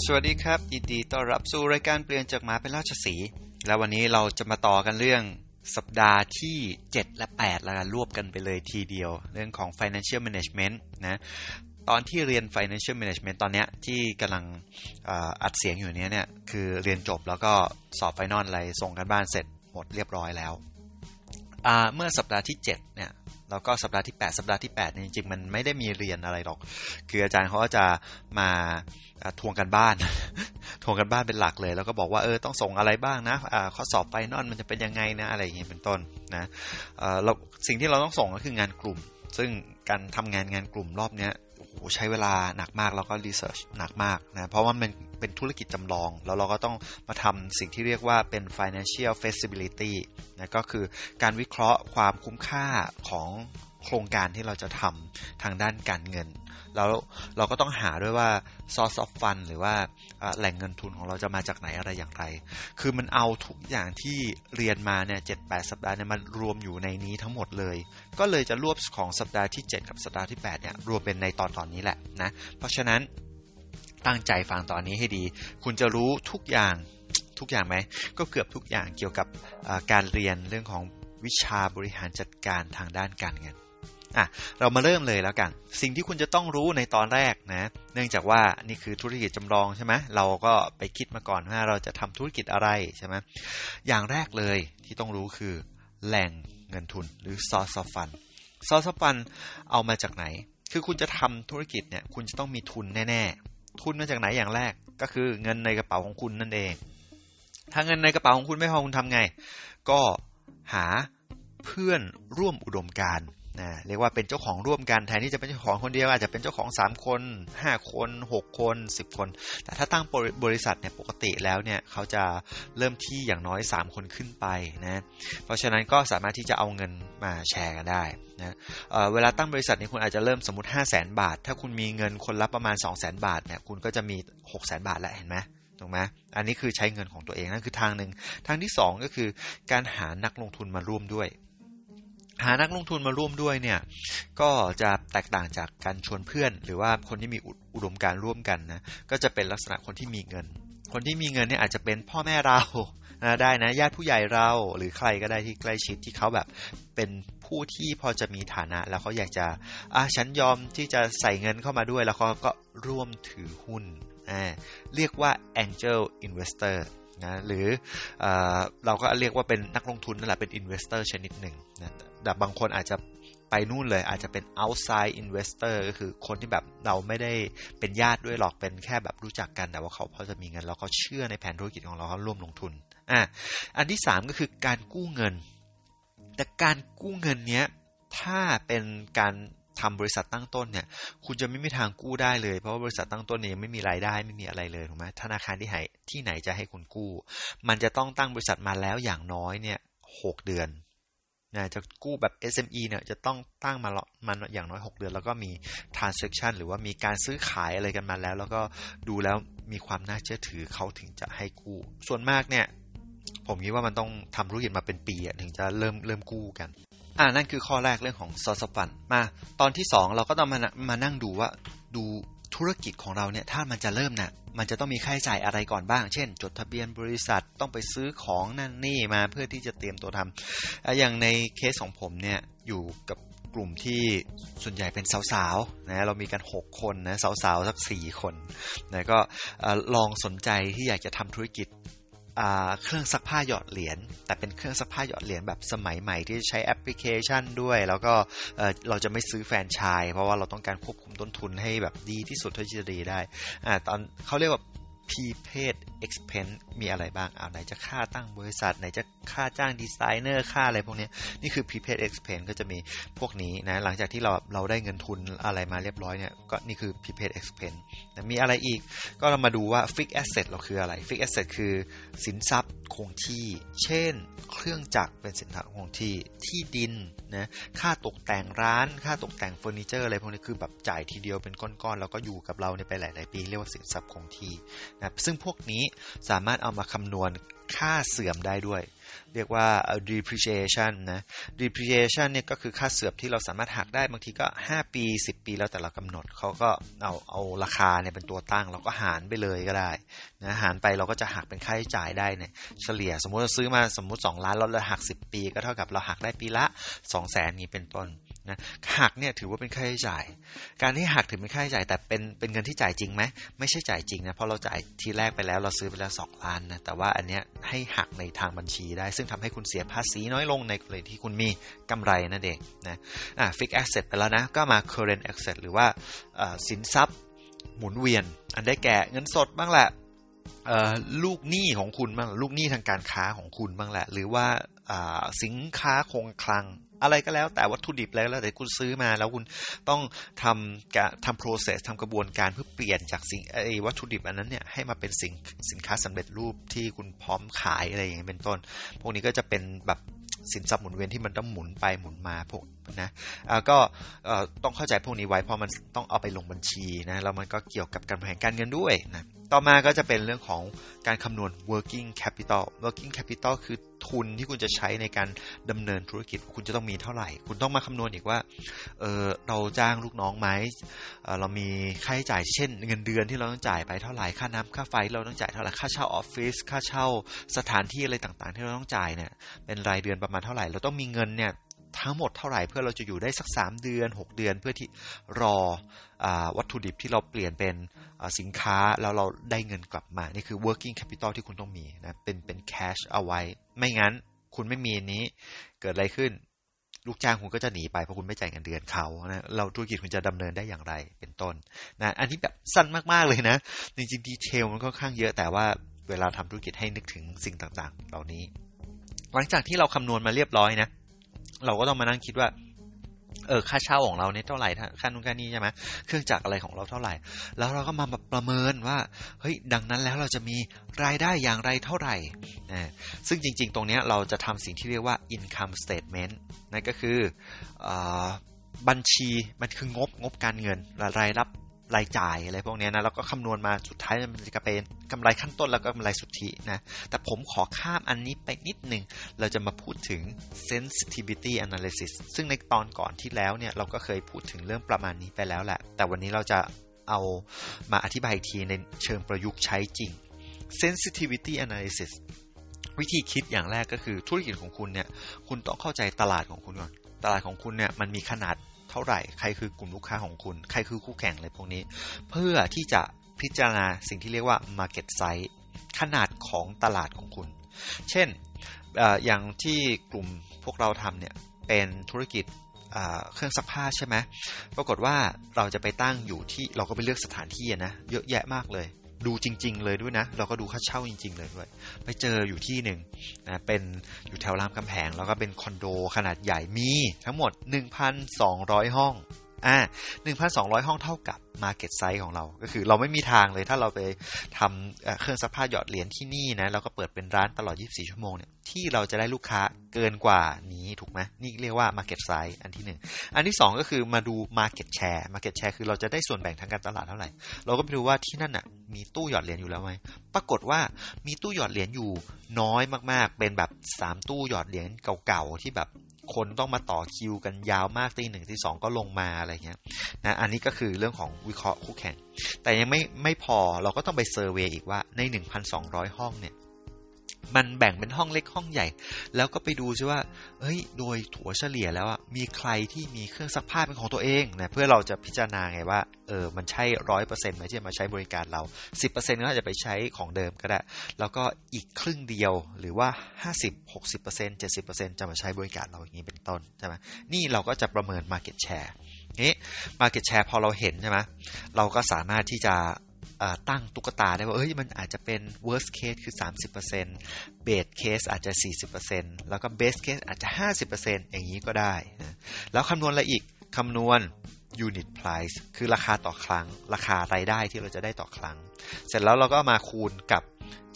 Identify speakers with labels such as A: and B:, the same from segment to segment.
A: สวัสดีครับยินดีต้อนรับสู่รายการเปลี่ยนจากหมาเป็นราชสีแล้ววันนี้เราจะมาต่อกันเรื่องสัปดาห์ที่ 7 และ 8 แล้วกันรวบกันไปเลยทีเดียว เรื่องของ financial management นะตอนที่เรียน financial management ตอนเนี้ยที่กำลังอัดเสียงอยู่เนี้ยเนี่ยคือเรียนจบแล้วก็สอบไฟนอลอะไรส่งกันบ้านเสร็จหมดเรียบร้อยแล้ว เมื่อสัปดาห์ที่ 7 เนี่ยแล้วก็สัปดาห์ที่ 8 สัปดาห์ที่8เนี่ยจริงๆมันไม่ได้มีเรียนอะไรหรอก คืออาจารย์เขาก็จะมาทวงกันบ้าน ทวงกันบ้านเป็นหลักเลย แล้วก็บอกว่าเออต้องส่งอะไรบ้างนะข้อสอบไปนอนมันจะเป็นยังไงนะอะไรอย่างเงี้ยเป็นต้นนะเราสิ่งที่เราต้องส่งก็คืองานกลุ่ม ซึ่งการทำงานงานกลุ่มรอบเนี้ย ใช้เวลาหนักมากแล้วก็รีเสิร์ชหนักมากนะเพราะว่ามันเป็นธุรกิจจำลอง แล้วเราก็ต้องมาทำสิ่งที่เรียกว่าเป็น financial feasibility นะก็คือการวิเคราะห์ความคุ้มค่าของ โครงการที่เราจะทำทางด้านการเงิน แล้วเราก็ต้องหาด้วยว่า source of fund หรือว่าแหล่งเงินทุนของเราจะมาจากไหนอะไรอย่างไร คือมันเอาทุกอย่างที่เรียนมาเนี่ยเจ็ดแปดสัปดาห์เนี่ยมันรวมอยู่ในนี้ทั้งหมดเลย ก็เลยจะรวบของสัปดาห์ที่ 7 กับสัปดาห์ที่8เนี่ยรวมเป็นในตอนตอนนี้แหละนะ เพราะฉะนั้นตั้งใจฟังตอนนี้ให้ดี คุณจะรู้ทุกอย่างทุกอย่างไหม ก็เกือบทุกอย่างเกี่ยวกับการเรียนเรื่องของวิชาบริหารจัดการทางด้านการเงิน อะเรามาเริ่มเลยแล้วกัน สิ่งที่คุณจะต้องรู้ในตอนแรกนะ เนื่องจากว่านี่คือธุรกิจจำลองใช่ไหมเราก็ไปคิดมาก่อนว่าเราจะทำธุรกิจอะไรใช่ไหมอย่างแรกเลยที่ต้องรู้คือแหล่งเงินทุนหรือ source of fund source of fund เอามาจากไหน คือคุณจะทำธุรกิจเนี่ยคุณจะต้องมีทุนแน่ๆ ทุนมาจากไหนอย่างแรกก็คือเงินในกระเป๋าของคุณนั่นเอง ถ้าเงินในกระเป๋าของคุณไม่พอคุณทำไง ก็หาเพื่อนร่วมอุดมการ นะเรียกว่าเป็นเจ้าของร่วมกันแทนที่จะเป็นเจ้าของคนเดียวอาจจะเป็นเจ้าของ 3 คน 5 คน 6 คน 10 คน แต่ถ้าตั้งบริษัทเนี่ยปกติแล้วเนี่ยเขาจะเริ่มที่อย่างน้อย 3 คนขึ้นไปนะเพราะฉะนั้นก็สามารถที่จะเอาเงินมาแชร์กันได้นะเเวลาตั้งบริษัทเนี่ยคุณอาจจะเริ่มสมมติ 5 0 0 0 0 0 บาท ถ้าคุณมีเงินคนละประมาณ 2 0 0 0 0 0 บาทเนี่ยคุณก็จะมี6 0 0 0 0 0 บาทแล้วเห็นไหมถูกไหมอันนี้คือใช้เงินของตัวเองนั่นคือทางหนึ่งทางที่ 2 ก็คือการหานักลงทุนมาร่วมด้วย หานักลงทุนมาร่วมด้วยเนี่ย ก็จะแตกต่างจากการชวนเพื่อน หรือว่าคนที่มีอุดมการร่วมกันนะก็จะเป็นลักษณะคนที่มีเงิน คนที่มีเงินเนี่ยอาจจะเป็นพ่อแม่เรานะได้นะญาติผู้ใหญ่เราหรือใครก็ได้ที่ใกล้ชิดที่เขาแบบเป็นผู้ที่พอจะมีฐานะ แล้วเขาอยากจะอะฉันยอมที่จะใส่เงินเข้ามาด้วย แล้วเขาก็ร่วมถือหุ้นอ่าเรียกว่า angel investor นะหรือเอเราก็เรียกว่าเป็นนักลงทุนนั่นแหละเป็น investor ชนิดหนึ่งนะแต่บางคนอาจจะไปนู่นเลยอาจจะเป็น outside investor ก็คือคนที่แบบเราไม่ได้เป็นญาติด้วยหรอกเป็นแค่แบบรู้จักกันแต่ว่าเขาพอจะมีเงินแล้วเขาเชื่อในแผนธุรกิจของเราเขาร่วมลงทุนอะอันที่สามก็คือการกู้เงิน แต่การกู้เงินเนี้ยถ้าเป็นการ ทำบริษัทตั้งต้นเนี่ย คุณจะไม่มีทางกู้ได้เลย เพราะว่าบริษัทตั้งต้นเนี่ยไม่มีรายได้ไม่มีอะไรเลยถูกไหมธนาคารที่ไหนที่ไหนจะให้คุณกู้ มันจะต้องตั้งบริษัทมาแล้วอย่างน้อยเนี่ยหกเดือนนะจะกู้แบบ SME เนี่ยจะต้องตั้งมาละมันอย่างน้อย 6 เดือน แล้วก็มี transaction หรือว่ามีการซื้อขายอะไรกันมาแล้ว แล้วก็ดูแล้วมีความน่าเชื่อถือเขาถึงจะให้กู้ ส่วนมากเนี่ย ผมคิดว่ามันต้องทำธุรกิจมาเป็นปีถึงจะเริ่มเริ่มกู้กัน อ่านั่นคือข้อแรกเรื่องของซอสฟันมา ตอนที่2เราก็ต้องมามานั่งดูว่าดูธุรกิจของเราเนี่ยถ้ามันจะเริ่มนะ่ะมันจะต้องมีค่าใช้จ่ายอะไรก่อนบ้าง เช่น จดทะเบียนบริษัทต้องไปซื้อของนั่นนี่มาเพื่อที่จะเตรียมตัวทำอย่างในเคสของผมเนี่ยอยู่กับกลุ่มที่ส่วนใหญ่เป็นสาวๆนะเรามีกัน 6 คนนะสาวๆสัก 4 คนนะก็ลองสนใจที่อยากจะทำธุรกิจ เครื่องซักผ้าหยอดเหรียญแต่เป็นเครื่องซักผ้าหยอดเหรียญแบบสมัยใหม่ที่ใช้แอปพลิเคชันด้วย แล้วก็เราจะไม่ซื้อแฟนชาย เพราะว่าเราต้องการควบคุมต้นทุนให้แบบดีที่สุดเท่าที่จะดีได้อตอนเขาเรียกว่า p r e p a d expense มีอะไรบ้างเอาไหนจะค่าตั้งบริษัท ไหนจะค่าจ้างดีไซเนอร์ค่าอะไรพวกนี้นี่คือ p r e p a d expense ก็จะมีพวกนี้นะหลังจากที่เราเราได้เงินทุนอะไรมาเรียบร้อยเนี่ยก็นี่คือ p r e p a d expense นะมีอะไรอีกก็เรามาดูว่า fixed asset เราคืออะไร fixed asset คือสินทรัพย์ คงที่ เช่น เครื่องจักรเป็นสินทรัพย์คงที่ที่ดินนะค่าตกแต่งร้าน ค่าตกแต่งเฟอร์นิเจอร์อะไรพวกนี้คือแบบจ่ายทีเดียวเป็นก้อนๆแล้วก็อยู่กับเราในไปหลายๆปี เรียกว่าสินทรัพย์คงที่นะซึ่งพวกนี้สามารถเอามาคำนวณค่าเสื่อมได้ด้วย เรียกว่า depreciation นะ depreciation เนี่ยก็คือค่าเสื่อมที่เราสามารถหักได้บางทีก็ 5 ปี 10 ปีแล้วแต่เรากำหนดเขาก็เอาเอาราคาเนี่ยเป็นตัวตั้งเราก็หารไปเลยก็ได้นะหารไปเราก็จะหักเป็นค่าใช้จ่ายได้เนี่ยเฉลี่ยสมมติเราซื้อมาสมมุติ 2 ล้านเราเลยหัก 10 ปี ก็เท่ากับเราหักได้ปีละ 2 0 0 0 0นนี้เป็นต้น นะหักเนี่ยถือว่าเป็นค่าใช้จ่าย การที่หักถือเป็นค่าใช้จ่าย แต่เป็นเป็นเงินที่จ่ายจริงไหมไม่ใช่จ่ายจริงนะเพราะเราจ่ายทีแรกไปแล้วเราซื้อไปแล้วสองล้านนะแต่ว่าอันเนี้ยให้หักในทางบัญชีได้ ซึ่งทำให้คุณเสียภาษีน้อยลงในกรณีที่คุณมีกำไรนั่นเองนะอ่าฟิกแอสเซทไปแล้วนะก็มา current asset หรือว่าสินทรัพย์หมุนเวียน อันได้แก่เงินสดบ้างแหละลูกหนี้ของคุณบ้างลูกหนี้ทางการค้าของคุณบ้างแหละ หรือว่าสินค้าคงคลัง อะไรก็แล้วแต่วัตถุดิบแล้วแต่คุณซื้อมาแล้วคุณต้องทำการทำ process ทำกระบวนการเพื่อเปลี่ยนจากสิ่งไอ้วัตถุดิบอันนั้นเนี่ยให้มาเป็นสิ่งสินค้าสำเร็จรูปที่คุณพร้อมขายอะไรอย่างเงี้ยเป็นต้น พวกนี้ก็จะเป็นแบบสินทรัพย์หมุนเวียนที่มันต้องหมุนไปหมุนมาพวกนะก็ต้องเข้าใจพวกนี้ไว้เพราะมันต้องเอาไปลงบัญชีนะแล้วมันก็เกี่ยวกับการแผนการเงินด้วยนะ ต่อมาก็จะเป็นเรื่องของการคำนวณ working capital working capital คือทุนที่คุณจะใช้ในการดำเนินธุรกิจ คุณจะต้องมีเท่าไหร่ คุณต้องมาคำนวณอีกว่าเออเราจ้างลูกน้องไหมเเรามีค่าใช้จ่ายเช่น เงินเดือนที่เราต้องจ่ายไปเท่าไหร่ค่าน้ำค่าไฟเราต้องจ่ายเท่าไหร่ค่าเช่าออฟฟิศค่าเช่าสถานที่อะไรต่างๆ ที่เราต้องจ่ายเนี่ยเป็นรายเดือนประมาณเท่าไหร่ เราต้องมีเงินเนี่ย ทั้งหมดเท่าไหร่เพื่อเราจะอยู่ได้สัก 3 เดือน 6 เดือนเพื่อที่รออวัตถุดิบที่เราเปลี่ยนเป็นสินค้าแล้วเราได้เงินกลับมา นี่คือ working capital ที่คุณต้องมีนะเป็นเป็น cash เอาไว้ ไม่งั้นคุณไม่มีนี้เกิดอะไรขึ้น ลูกจ้างคุณก็จะหนีไปเพราะคุณไม่จ่ายเงินเดือนเขานะเราธุรกิจคุณจะดำเนินได้อย่างไรเป็นต้นนะอันนี้แบบสั้นมากๆเลยนะ จริงๆดีเทลมันค่อนข้างเยอะแต่ว่าเวลาทำธุรกิจให้นึกถึงสิ่งต่างๆ เหล่านี้ หลังจากที่เราคำนวณมาเรียบร้อยนะ เราก็ต้องมานั่งคิดว่า เออค่าเช่าของเราเนี่ยเท่าไหร่ค่านู้นค่านี้ใช่ไหมเครื่องจักรอะไรของเราเท่าไหร่ แล้วเราก็มาประเมินว่าเฮ้ยดังนั้นแล้วเราจะมีรายได้อย่างไรเท่าไหร่นะซึ่งจริง ๆ ตรงนี้เราจะทำสิ่งที่เรียกว่า income statement นั่นก็คืออบัญชีมันคืองบงบการเงินรายรับ รายจ่ายอะไรพวกนี้นะแล้วก็คำนวณมาสุดท้ายมันจะเป็นกำไรขั้นต้นแล้วก็กำไรสุทธินะแต่ผมขอข้ามอันนี้ไปนิดหนึ่งเราจะมาพูดถึง sensitivity analysis ซึ่งในตอนก่อนที่แล้วเนี่ยเราก็เคยพูดถึงเรื่องประมาณนี้ไปแล้วแหละ แต่วันนี้เราจะเอามาอธิบายอีกทีในเชิงประยุกต์ใช้จริง sensitivity analysis วิธีคิดอย่างแรกก็คือธุรกิจของคุณเนี่ยคุณต้องเข้าใจตลาดของคุณก่อน ตลาดของคุณเนี่ยมันมีขนาด เท่าไหร่ ใครคือกลุ่มลูกค้าของคุณ ใครคือคู่แข่งอะไรพวกนี้ เพื่อที่จะพิจารณาสิ่งที่เรียกว่า market size ขนาดของตลาดของคุณ เช่นออย่างที่กลุ่มพวกเราทำเนี่ยเป็นธุรกิจเครื่องซักผ้าใช่ไหมปรากฏว่าเราจะไปตั้งอยู่ที่เราก็ไปเลือกสถานที่นะ เยอะแยะมากเลย ดูจริง ๆ เลยด้วยนะ เราก็ดูค่าเช่าจริง ๆ เลยด้วย ไปเจออยู่ที่หนึ่งนะเป็นอยู่แถวรามคำแหงแล้วก็เป็นคอนโดขนาดใหญ่มีทั้งหมด 1,200 ห้อง อ่า1,200ห้องเท่ากับ Market Size ของเรา ก็คือเราไม่มีทางเลยถ้าเราไปทำเครื่องซักผ้าหยอดเหรียญที่นี่นะเราก็เปิดเป็นร้านตลอด 24 ชั่วโมงเนี่ยที่เราจะได้ลูกค้าเกินกว่านี้ถูกไหมนี่เรียกว่า Market Size อันที่1อันที่2ก็คือมาดู Market Share Market Share คือเราจะได้ส่วนแบ่งทางการตลาดเท่าไหร่ เราก็ไปดูว่าที่นั่นน่ะมีตู้หยอดเหรียญอยู่แล้วไหมปรากฏว่ามีตู้หยอดเหรียญอยู่น้อยมากๆ เป็นแบบ 3 ตู้หยอดเหรียญเก่าๆที่แบบ คนต้องมาต่อคิวกันยาวมากตีหนึ่งตีสองก็ลงมาอะไรเงี้ยนะอันนี้ก็คือเรื่องของวิเคราะห์คู่แข่ง แต่ยังไม่ไม่พอเราก็ต้องไปเซอร์เวยอีกว่าใน 1,200 ห้องเนี่ย มันแบ่งเป็นห้องเล็กห้องใหญ่ แล้วก็ไปดูซิว่า เฮ้ย โดยถัวเฉลี่ยแล้วอะ มีใครที่มีเครื่องซักผ้าเป็นของตัวเองนะ เพื่อเราจะพิจารณาไงว่า เออ มันใช่ร้อยเปอร์เซ็นต์ไหมที่จะมาใช้บริการเราสิบเปอร์เซ็นต์ก็อาจจะไปใช้ของเดิมก็ได้ แล้วก็อีกครึ่งเดียวหรือว่าห้าสิบหกสิบเปอร์เซ็นต์เจ็ดสิบเปอร์เซ็นต์จะมาใช้บริการเราอย่างนี้เป็นต้นใช่ไหมนี่เราก็จะประเมิน market share นี้ market share พอเราเห็นใช่ไหมเราก็สามารถที่จะ ตั้งตุ๊กตาได้ว่าเอ้ยมันอาจจะเป็น worst case คือ 30% base case อาจจะ 40%แล้วก็ best case อาจจะ 50%อย่างนี้ก็ได้นะแล้วคำนวณอะไรอีกคำนวณ unit price คือราคาต่อครั้ง ราคารายได้ที่เราจะได้ต่อครั้ง เสร็จแล้วเราก็มาคูณกับ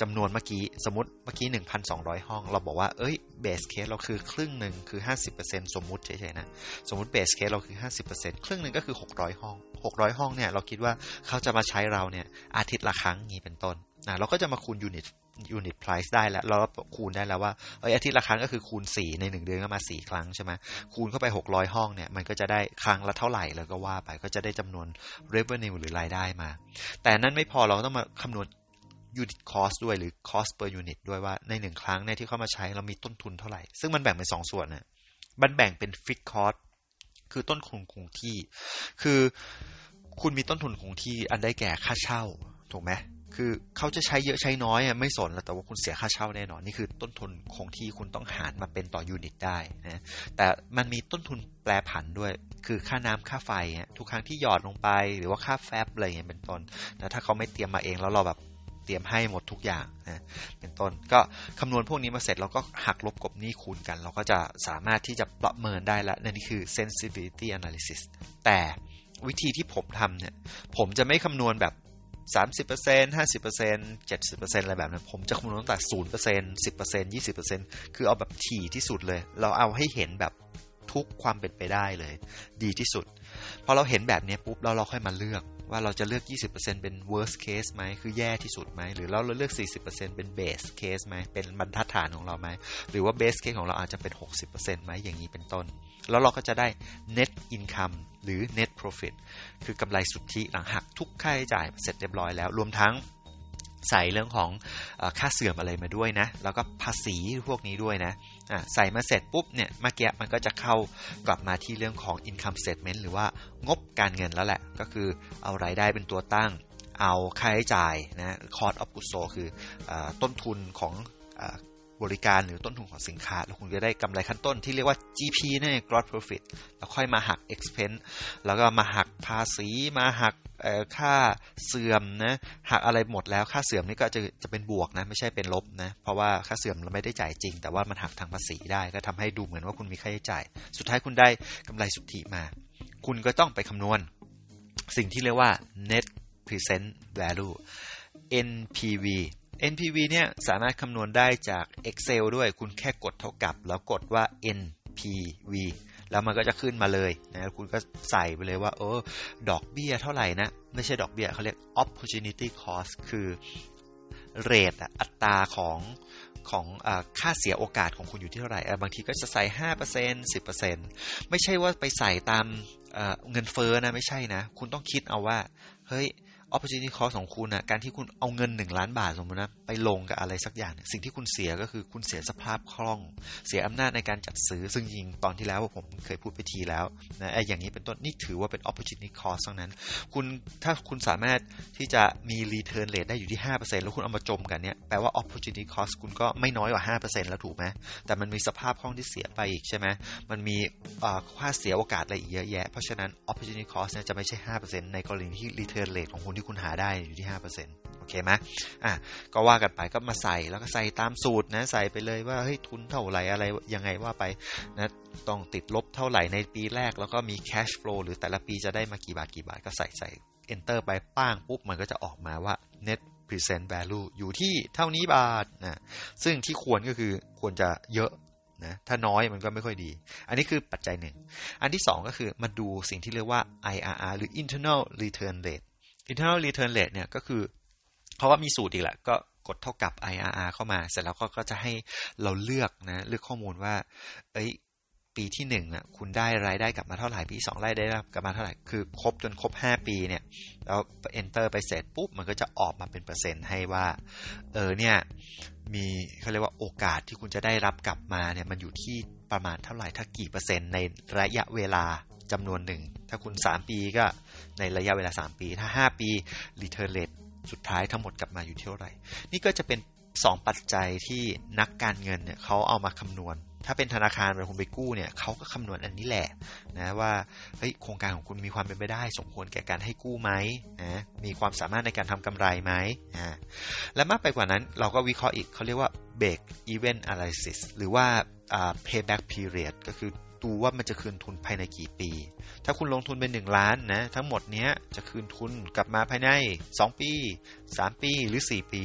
A: จำนวนเมื่อกี้สมมติเมื่อกี้ 1,200 ห้อง เราบอกว่าเอ้ยเบสเคสเราคือครึ่งหนึ่งคือ 50%สมมุติเฉยๆนะ สมมุติเบสเคสเราคือ 50%ครึ่งหนึ่งก็คือ 600 ห้อง 600 ห้องเนี่ยเราคิดว่าเขาจะมาใช้เราเนี่ยอาทิตย์ละครั้งนี้เป็นต้นนะเราก็จะมาคูณยูนิตยูนิตไพรซ์ได้แล้ว เราคูณได้แล้วว่าเอออาทิตย์ละครั้งก็คือคูณ 4 ใน 1 เดือนก็มา 4 ครั้งใช่ไหมคูณเข้าไป 600 ห้องเนี่ย มันก็จะได้ครั้งละเท่าไหร่แล้วก็ว่าไปก็จะได้จำนวน revenue หรือรายได้มา แต่นั้นไม่พอเราต้องมาคำนวณ unit cost ด้วยหรือ cost per unit ด้วยว่าในหนึ่งครั้งเนี่ยที่เข้ามาใช้เรามีต้นทุนเท่าไหร่ ซึ่งมันแบ่งเป็นสองส่วนนะมันแบ่งเป็น fixed cost คือต้นทุนคงที่ คือคุณมีต้นทุนคงที่อันได้แก่ค่าเช่าถูกไหมคือเขาจะใช้เยอะใช้น้อยไม่สนแล้วแต่ว่าคุณเสียค่าเช่าแน่นอนนี่คือต้นทุนคงที่คุณต้องหารมาเป็นต่อยูนิตได้นะแต่มันมีต้นทุนแปรผันด้วย คือค่าน้ำค่าไฟทุกครั้งที่หยอดลงไป หรือว่าค่าแฟบอะไรเงี้ยเป็นต้นแต่ถ้าเขาไม่เตรียมมาเองแล้วเราแบบ เตรียมให้หมดทุกอย่างนะเป็นต้นก็คำนวณพวกนี้มาเสร็จเราก็หักลบกบหนี้คูณกัน เราก็จะสามารถที่จะประเมินได้แล้วนั่นคือ sensitivity analysis แต่วิธีที่ผมทำเนี่ยผมจะไม่คำนวณแบบ30% 50% 70%อะไรแบบนั้น ผมจะคำนวณตั้งแต่0% 10% 20%คือเอาแบบถี่ที่สุดเลย เราเอาให้เห็นแบบทุกความเป็นไปได้เลย ดีที่สุด พอเราเห็นแบบนี้ปุ๊บเราเราค่อยมาเลือก ว่าเราจะเลือก 20%เป็น worst case ไหม คือแย่ที่สุดไหม หรือเราเลือก 40%เป็น base case ไหม เป็นบรรทัดฐานของเราไหม หรือว่า base case ของเราอาจจะเป็น 60%ไหม อย่างนี้เป็นต้น แล้วเราก็จะได้ net income หรือ net profit คือกำไรสุทธิหลังหักทุกค่าใช้จ่ายเสร็จเรียบร้อยแล้ว รวมทั้ง ใส่เรื่องของอค่าเสื่อมอะไรมาด้วยนะ แล้วก็ภาษีพวกนี้ด้วยนะะใส่มาเสร็จปุ๊บเนี่ยเมื่อกี้มันก็จะเข้ากลับมาที่เรื่องของ income statement หรือว่างบการเงินแล้วแหละ ก็คือเอารายได้เป็นตัวตั้ง เอาค่าใช้จ่ายนะ cost of goods sold คืออต้นทุนของ บริการหรือต้นทุนของสินค้า แล้วคุณจะได้กำไรขั้นต้นที่เรียกว่า GP นั่นเอง gross profit แล้วค่อยมาหัก expense แล้วก็มาหักภาษีมาหักค่าเสื่อมนะหักอะไรหมดแล้วค่าเสื่อมนี่ก็จะจะเป็นบวกนะไม่ใช่เป็นลบนะเพราะว่าค่าเสื่อมเราไม่ได้จ่ายจริง แต่ว่ามันหักทางภาษีได้ก็ทำให้ดูเหมือนว่าคุณมีค่าใช้จ่าย สุดท้ายคุณได้กำไรสุทธิมา คุณก็ต้องไปคำนวณ สิ่งที่เรียกว่า net present value NPV NPV เนี่ยสามารถคำนวณได้จาก Excel ด้วยคุณแค่กดเท่ากับ แล้วกดว่า NPV แล้วมันก็จะขึ้นมาเลยนะคุณก็ใส่ไปเลยว่าเออดอกเบี้ยเท่าไหร่นะ ไม่ใช่ดอกเบี้ยเขาเรียก opportunity cost คือเรทอัตราของของอค่าเสียโอกาสของคุณอยู่ที่เท่าไหร่ บางทีก็จะใส่ห้าเปอร์เซ็นสิบเปอร์เซ็นไม่ใช่ว่าไปใส่ตามเงินเฟ้อนะ ไม่ใช่นะ คุณต้องคิดเอาว่า เฮ้ย opportunity cost ของคุณนะการที่คุณเอาเงินหนึ่งล้านบาทสมมตินะไปลงกับอะไรสักอย่าง สิ่งที่คุณเสียก็คือคุณเสียสภาพคล่อง เสียอำนาจในการจัดซื้อซึ่งจริงตอนที่แล้วผมเคยพูดไปทีแล้วนะไอ้อย่างนี้เป็นต้นนี่ถือว่าเป็น opportunity cost ทั้งนั้น คุณถ้าคุณสามารถที่จะมี return rate ได้อยู่ที่ 5%แล้วคุณเอามาจมกันเนี่ยแปลว่า opportunity cost คุณก็ไม่น้อยกว่า 5%แล้วถูกไหมแต่มันมีสภาพคล่องที่เสียไปอีกใช่ไหมมันมีค่าเสียโอกาสอะไรอีกเยอะแยะเพราะฉะนั้น opportunity cost เนี่ยจะไม่ใช่ 5%ในกรณีที่ return rate ของคุณที่คุณหาได้อยู่ที่ห้าเปอร์เซ็นต์โอเคไหมอะก็ว่ากันไปก็มาใส่แล้วก็ใส่ตามสูตรนะใส่ไปเลยว่าเฮ้ยทุนเท่าไหร่อะไรยังไงว่าไปนะต้องติดลบเท่าไหร่ในปีแรก แล้วก็มี cash flow หรือแต่ละปีจะได้มากี่บาทกี่บาทก็ใส่ใส่ enter ไปป้างปุ๊บมันก็จะออกมาว่า net present value อยู่ที่เท่านี้บาทนะซึ่งที่ควรก็คือควรจะเยอะนะถ้าน้อยมันก็ไม่ค่อยดี อันนี้คือปัจจัยหนึ่ง อันที่สองก็คือมาดูสิ่งที่เรียกว่า IRR หรือ internal return rate internal return rate เนี่ยก็คือเขาว่ามีสูตรอีกแหละก็กดเท่ากับ IRR เข้ามา เสร็จแล้วก็ก็จะให้เราเลือกนะเลือกข้อมูลว่า เอ้ยปีที่หนึ่งอะคุณได้รายได้กลับมาเท่าไหร่ปีสองรายได้กลับมาเท่าไหร่คือครบจนครบห้าปีเนี่ยแล้ว enter ไปเสร็จปุ๊บมันก็จะออกมาเป็นเปอร์เซ็นต์ให้ว่า เออเนี่ยมีเขาเรียกว่าโอกาสที่คุณจะได้รับกลับมาเนี่ยมันอยู่ที่ประมาณเท่าไหร่ถ้ากี่เปอร์เซ็นต์ในระยะเวลาจำนวนหนึ่งถ้าคุณ3ปีก็ ในระยะเวลา 3 ปี ถ้า 5 ปี return rate สุดท้ายทั้งหมดกลับมาอยู่เท่าไหร่ นี่ก็จะเป็น 2 ปัจจัยที่นักการเงินเนี่ยเขาเอามาคำนวณ ถ้าเป็นธนาคารเวลาคุณไปกู้เนี่ยเขาก็คำนวณอันนี้แหละนะว่าเฮ้ยโครงการของคุณมีความเป็นไปได้ สมควรแก่การให้กู้ไหมนะมีความสามารถในการทำกำไรไหมนะและมากไปกว่านั้นเราก็วิเคราะห์อีกเขาเรียกว่า break even analysis หรือว่า payback period ก็คือ ดูว่ามันจะคืนทุนภายในกี่ปี ถ้าคุณลงทุนเป็นหนึ่งล้านนะทั้งหมดเนี้ยจะคืนทุนกลับมาภายใน 2 ปี 3 ปีหรือ 4 ปี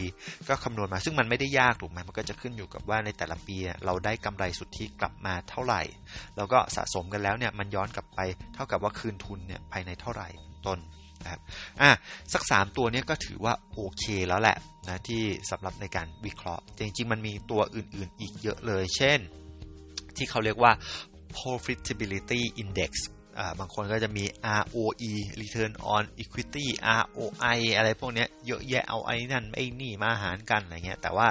A: ก็คำนวณมาซึ่งมันไม่ได้ยากถูกไหมมันก็จะขึ้นอยู่กับว่าในแต่ละปีเราได้กำไรสุทธิกลับมาเท่าไหร่ แล้วก็สะสมกันแล้วเนี่ยมันย้อนกลับไปเท่ากับว่าคืนทุนเนี่ยภายในเท่าไหร่ต้นนะครับอะสัก 3 ตัวเนี้ยก็ถือว่าโอเคแล้วแหละนะที่สำหรับในการวิเคราะห์ จริงๆ มันมีตัวอื่นๆ อีกเยอะเลย เช่น ที่เขาเรียกว่า profitability index บางคนก็จะมี ROE return on equity ROI อะไรพวกนี้เยอะแยะเอาไอ้นั่นไอ้นี่มาหารกันอะไรเงี้ยแต่ว่า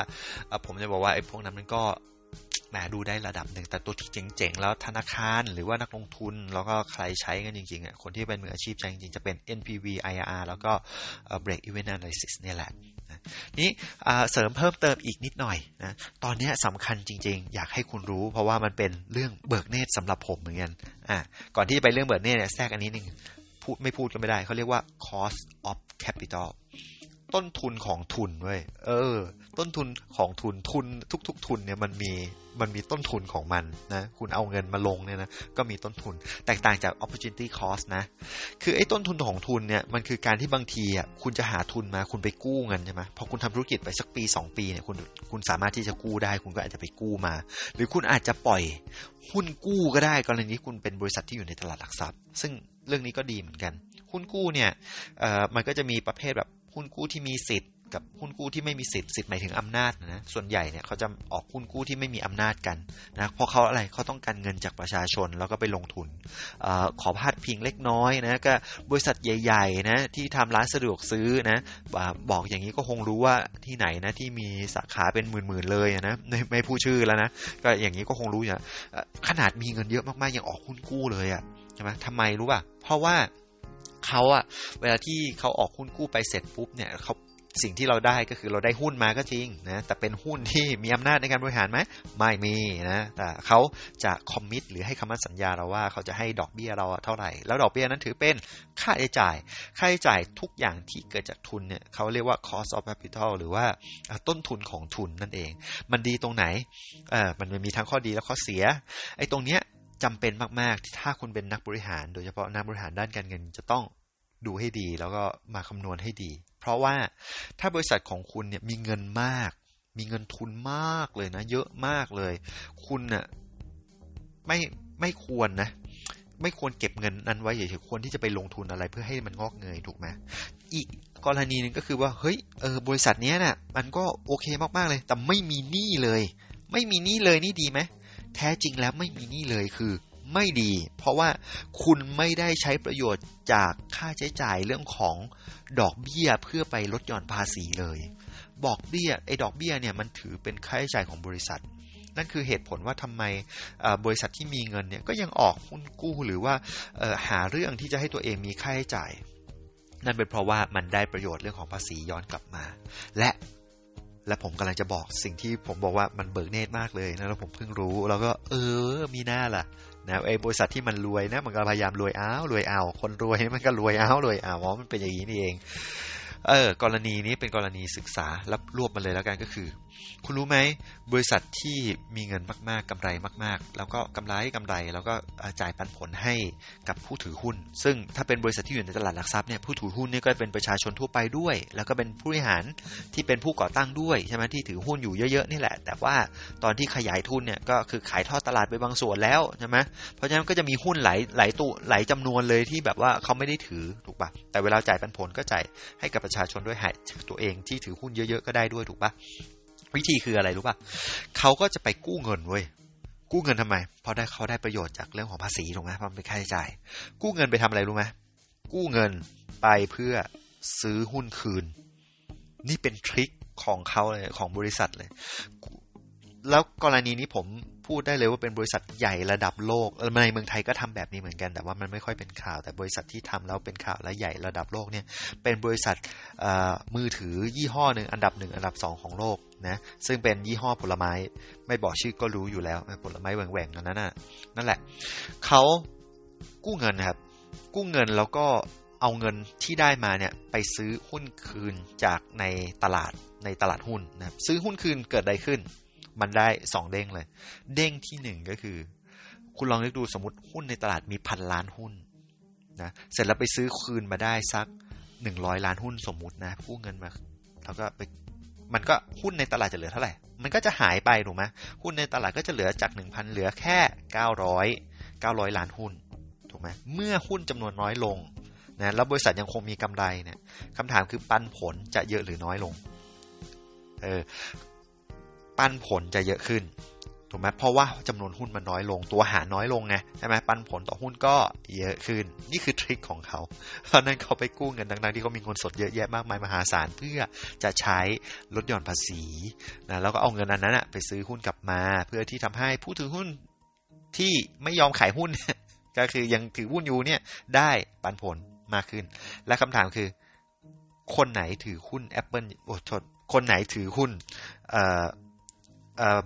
A: ผมจะบอกว่าไอ้พวกนั้นมันก็ แหมดูได้ระดับหนึ่ง แต่ตัวที่เจ๋งๆ แล้วธนาคารหรือว่านักลงทุน แล้วก็ใครใช้กันจริงๆอะคนที่เป็นมืออาชีพใช้จริงๆ จะเป็น NPV IRR แล้วก็ break even analysis เนี่ยแหละนี้เสริมเพิ่มเติมอีกนิดหน่อยนะตอนนี้สำคัญจริงๆ อยากให้คุณรู้ เพราะว่ามันเป็นเรื่องเบิกเนตรสำหรับผมเหมือนกันอะก่อนที่จะไปเรื่องเบิกเนตรเนี่ยแทรกอันนี้หนึ่งพูดไม่พูดก็ไม่ได้เขาเรียกว่า cost of capital ต้นทุนของทุนเว้ยเออ ต้นทุนของทุนทุนทุก ๆ ทุนเนี่ยมันมีมันมีต้นทุนของมันนะคุณเอาเงินมาลงเนี่ยนะก็มีต้นทุน แตกต่างจาก opportunity cost นะ คือไอ้ต้นทุนของทุนเนี่ยมันคือการที่บางทีอะคุณจะหาทุนมาคุณไปกู้เงินใช่ไหมพอคุณทำธุรกิจไปสักปี 2 ปีเนี่ยคุณคุณสามารถที่จะกู้ได้ คุณก็อาจจะไปกู้มา หรือคุณอาจจะปล่อยหุ้นกู้ก็ได้กรณีคุณเป็นบริษัทที่อยู่ในตลาดหลักทรัพย์ ซึ่งเรื่องนี้ก็ดีเหมือนกันหุ้นกู้เนี่ยเอ่อมันก็จะมีประเภทแบบหุ้นกู้ที่มีสิทธิ์ กับหุ้นกู้ที่ไม่มีสิทธิ์สิทธิ์หมายถึงอำนาจนะส่วนใหญ่เนี่ยเขาจะออกหุ้นกู้ที่ไม่มีอำนาจกันนะเพราะเขาอะไรเขาต้องการเงินจากประชาชนแล้วก็ไปลงทุนอขอพาดพิงเล็กน้อยนะก็บริษัทใหญ่ๆนะที่ทำร้านสะดวกซื้อนะบอกอย่างนี้ก็คงรู้ว่าที่ไหนนะที่มีสาขาเป็นหมื่นๆเลยนะไม่ไม่พูดชื่อแล้วนะก็อย่างนี้ก็คงรู้อย่างขนาดมีเงินเยอะมากๆยังออกหุ้นกู้เลยอะ่ะใช่ไหมทำไมรู้ป่ะเพราะว่าเขาอะเวลาที่เขาออกหุ้นกู้ไปเสร็จปุ๊บเนี่ยเขา สิ่งที่เราได้ก็คือเราได้หุ้นมาก็จริงนะแต่เป็นหุ้นที่มีอำนาจในการบริหารไหมไม่มีนะแต่เขาจะคอมมิตหรือให้คำมั่นสัญญาเราว่าเขาจะให้ดอกเบี้ยเราเท่าไหร่ แล้วดอกเบี้ยนั้นถือเป็นค่าใช้จ่าย ค่าใช้จ่ายทุกอย่างที่เกิดจากทุนเนี่ยเขาเรียกว่า cost of capital หรือว่าต้นทุนของทุนนั่นเอง มันดีตรงไหนเออมันมีทั้งข้อดีและข้อเสียไอ้ตรงเนี้ยจำเป็นมากๆถ้าคุณเป็นนักบริหาร โดยเฉพาะนักบริหารด้านการเงินจะต้อง ดูให้ดีแล้วก็มาคำนวณให้ดี เพราะว่าถ้าบริษัทของคุณเนี่ยมีเงินมาก มีเงินทุนมากเลยนะ เยอะมากเลย คุณน่ยไม่ไม่ควรนะ ไม่ควรเก็บเงินนั้นไว้เฉยๆควรที่จะไปลงทุนอะไรเพื่อให้มันงอกเงยถูกไหมอีกกรณีหนึ่งก็คือว่าเฮ้ยเออบริษัทนี้นะ่ะ มันก็โอเคมากๆเลย แต่ไม่มีหนี้เลย ไม่มีหนี้เลยนี่ดีไหมแท้จริงแล้วไม่มีหนี้เลยคือ ไม่ดี เพราะว่าคุณไม่ได้ใช้ประโยชน์จากค่าใช้จ่ายเรื่องของดอกเบี้ยเพื่อไปลดหย่อนภาษีเลยบอกเบี้ยไอ้ดอกเบี้ยเนี่ยมันถือเป็นค่าใช้จ่ายของบริษัท นั่นคือเหตุผลว่าทำไมบริษัทที่มีเงินเนี่ยก็ยังออกหุ้นกู้หรือว่าหาเรื่องที่จะให้ตัวเองมีค่าใช้จ่าย นั่นเป็นเพราะว่ามันได้ประโยชน์เรื่องของภาษีย้อนกลับมา และและผมกำลังจะบอกสิ่งที่ผมบอกว่ามันเบิกเนตรมากเลยนะแล้วผมเพิ่งรู้ แล้วก็เออมีหน้าล่ะ นะไอ้บริษัทที่มันรวยนะ มันก็พยายามรวยเอารวยเอาคนรวยมันก็รวยเอารวยเอาอ๋อมันเป็นอย่างนี้นี่เอง เออกรณีนี้เป็นกรณีศึกษาแล้วรวบมาเลยแล้วกันก็คือ คุณรู้ไหมบริษัทที่มีเงินมากๆกำไรมาก ๆ แล้วก็กำไรกำไร แล้วก็จ่ายปันผลให้กับผู้ถือหุ้น ซึ่งถ้าเป็นบริษัทที่อยู่ในตลาดหลักทรัพย์เนี่ยผู้ถือหุ้นนี่ก็เป็นประชาชนทั่วไปด้วย แล้วก็เป็นผู้บริหารที่เป็นผู้ก่อตั้งด้วยใช่ไหมที่ถือหุ้นอยู่เยอะๆนี่แหละ แต่ว่าตอนที่ขยายทุนเนี่ยก็คือขายทอดตลาดไปบางส่วนแล้วใช่ไหมเพราะฉะนั้นก็จะมีหุ้นหลายหลายตัวหลายจำนวนเลยที่แบบว่าเขาไม่ได้ถือถูกปะแต่เวลาจ่ายปันผลก็จ่ายให้กับประชาชนด้วยหายตัวเองที่ถือหุ้นเยอะๆก็ได้ด้วยถูกปะวิธีคืออะไรรู้ปะเขาก็จะไปกู้เงินเว้ยกู้เงินทำไม เพราะได้เขาได้ประโยชน์จากเรื่องของภาษีถูกไหมเพรามันเป็นค่าใช้จ่าย กู้เงินไปทำอะไรรู้ไหมกู้เงินไปเพื่อซื้อหุ้นคืน นี่เป็นทริคของเขาเลยของบริษัทเลย แล้วกรณีนี้ผมพูดได้เลยว่าเป็นบริษัทใหญ่ระดับโลกในเมืองไทยก็ทำแบบนี้เหมือนกัน แต่ว่ามันไม่ค่อยเป็นข่าว แต่บริษัทที่ทำแล้วเป็นข่าวและใหญ่ระดับโลกเนี่ย เป็นบริษัทมือถือยี่ห้อหนึ่งอันดับหนึ่งอันดับสองของโลกนะ ซึ่งเป็นยี่ห้อผลไม้ ไม่บอกชื่อก็รู้อยู่แล้วผลไม้แหว่งๆนั้นน่ะ นั่นแหละเขากู้เงินนะครับ กู้เงินแล้วก็เอาเงินที่ได้มาเนี่ยไปซื้อหุ้นคืนจากในตลาดในตลาดหุ้นนะครับซื้อหุ้นคืนเกิดอะไรขึ้น มันได้สองเด้งเลย เด้งที่หนึ่งก็คือ คุณลองนึกดูสมมติหุ้นในตลาดมีพันล้านหุ้นนะเสร็จแล้วไปซื้อคืนมาได้สักหนึ่งร้อยล้านหุ้นสมมุตินะกู้เงินมาแล้วก็ไปมันก็หุ้นในตลาดจะเหลือเท่าไหร่ มันก็จะหายไปถูกไหมหุ้นในตลาดก็จะเหลือจากหนึ่งพันเหลือแค่เก้าร้อยเก้าร้อยล้านหุ้นถูกไหมเมื่อหุ้นจำนวนน้อยลงนะแล้วบริษัทยังคงมีกำไรเนี่ยคำถามคือปันผลจะเยอะหรือน้อยลงเออ ปันผลจะเยอะขึ้นถูกไหมเพราะว่าจำนวนหุ้นมันน้อยลงตัวหารน้อยลงไงใช่ไหมปันผลต่อหุ้นก็เยอะขึ้น นี่คือทริคของเขา เพราะนั้นเขาไปกู้เงินดังๆที่เขามีเงินสดเยอะแยะมากมายมหาศาลเพื่อจะใช้ลดหย่อนภาษีนะแล้วก็เอาเงินนั้นนะไปซื้อหุ้นกลับมา เพื่อที่ทำให้ผู้ถือหุ้นที่ไม่ยอมขายหุ้น ก็คือยังถือหุ้นอยู่เนี่ยได้ปันผลมากขึ้น และคำถามคือ คนไหนถือหุ้น Apple โอ้ชดคนไหนถือหุ้น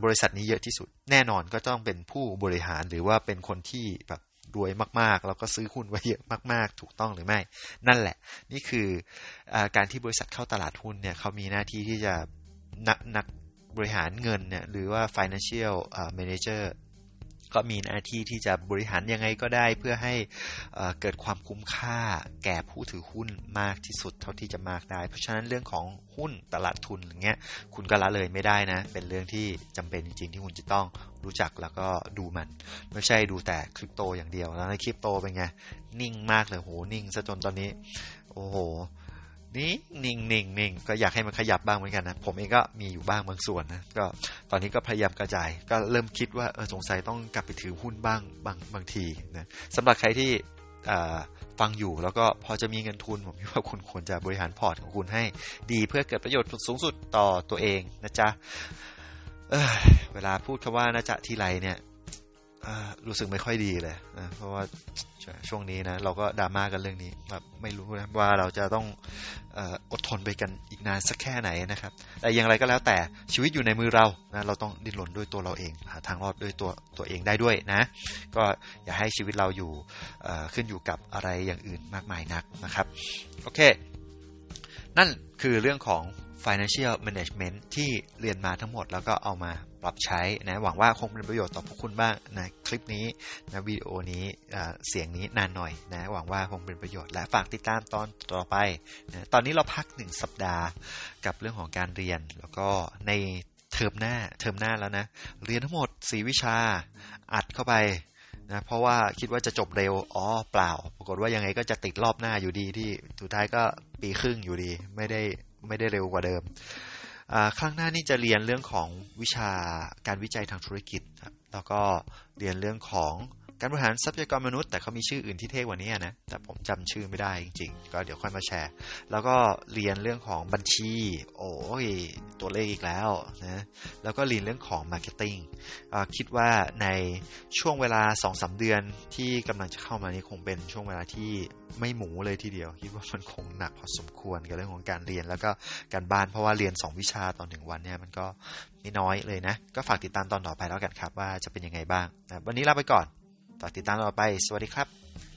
A: บริษัทนี้เยอะที่สุด แน่นอนก็ต้องเป็นผู้บริหารหรือว่าเป็นคนที่แบบรวยมากๆ แล้วก็ซื้อหุ้นไว้เยอะมากๆ ถูกต้องหรือไม่ นั่นแหละ นี่คืออการที่บริษัทเข้าตลาดหุ้นเนี่ยเขามีหน้าที่ที่จะนักนักบริหารเงินเนี่ยหรือว่า financial manager ก็มีหน้าที่ที่จะบริหารยังไงก็ได้เพื่อให้เกิดความคุ้มค่าแก่ผู้ถือหุ้นมากที่สุดเท่าที่จะมากได้ เพราะฉะนั้นเรื่องของหุ้นตลาดทุนอย่างเงี้ยคุณก็ละเลยไม่ได้นะ เป็นเรื่องที่จำเป็นจริงๆที่คุณจะต้องรู้จักแล้วก็ดูมัน ไม่ใช่ดูแต่คริปโตอย่างเดียวแล้วในคริปโตเป็นไงนิ่งมากเลยโหนิ่งซะจนตอนนี้ โอ้โห นี่นิ่งนิ่งนิ่งก็อยากให้มันขยับบ้างเหมือนกันนะ ผมเองก็มีอยู่บ้างบางส่วนนะ ก็ตอนนี้ก็พยายามกระจาย ก็เริ่มคิดว่าเออสงสัยต้องกลับไปถือหุ้นบ้างบางบางทีนะสำหรับใครที่ฟังอยู่แล้วก็พอจะมีเงินทุน ผมคิดว่าคุณควรจะบริหารพอร์ตของคุณให้ดีเพื่อเกิดประโยชน์สูงสุดต่อตัวเองนะจ๊ะเเวลาพูดคำว่านะจ๊ะทีไรเนี่ย รู้สึกไม่ค่อยดีเลยนะเพราะว่าช่วงนี้นะเราก็ดราม่ากันเรื่องนี้แบบไม่รู้นะว่าเราจะต้องอดทนไปกันอีกนานสักแค่ไหนนะครับ แต่อย่างไรก็แล้วแต่ชีวิตอยู่ในมือเรานะเราต้องดิ้นรนด้วยตัวเราเองหาทางรอดด้วยตัวตัวเองได้ด้วยนะ ก็อย่าให้ชีวิตเราอยู่ขึ้นอยู่กับอะไรอย่างอื่นมากมายนักนะครับโอเค นั่นคือเรื่องของ financial management ที่เรียนมาทั้งหมดแล้วก็เอามาปรับใช้นะหวังว่าคงเป็นประโยชน์ต่อพวกคุณบ้างนะคลิปนี้นะวิดีโอนี้เสียงนี้นานหน่อยนะหวังว่าคงเป็นประโยชน์และฝากติดตามตอนต่อไปนะตอนนี้เราพักหนึ่งสัปดาห์กับเรื่องของการเรียน แล้วก็ในเทอมหน้าเทอมหน้าแล้วนะเรียนทั้งหมด4วิชาอัดเข้าไปนะเพราะว่าคิดว่าจะจบเร็ว อ๋อ เปล่า ปรากฏว่ายังไงก็จะติดรอบหน้าอยู่ดีที่สุดท้ายก็ปีครึ่งอยู่ดี ไม่ได้ ไม่ได้เร็วกว่าเดิมครั้งหน้านี่จะเรียนเรื่องของวิชาการวิจัยทางธุรกิจแล้วก็เรียนเรื่องของ การบริหารทรัพยากรมนุษย์แต่เขามีชื่ออื่นที่เท่กว่านี้นะ แต่ผมจำชื่อไม่ได้จริงๆ ก็เดี๋ยวค่อยมาแชร์ แล้วก็เรียนเรื่องของบัญชี โอ้ยตัวเลขอีกแล้วนะแล้วก็เรียนเรื่องของ marketing คิดว่าในช่วงเวลา2-3เดือนที่กำลังจะเข้ามานี้คงเป็นช่วงเวลาที่ไม่หมูเลยทีเดียว คิดว่ามันคงหนักพอสมควรกับเรื่องของการเรียนแล้วก็การบ้านเพราะว่าเรียน 2 วิชาตอนหนึ่งวันเนี่ยมันก็ไม่น้อยเลยนะ ก็ฝากติดตามตอนต่อไปแล้วกันครับว่าจะเป็นยังไงบ้างนะวันนี้ลาไปก่อน ฝากติดตามต่อไป สวัสดีครับ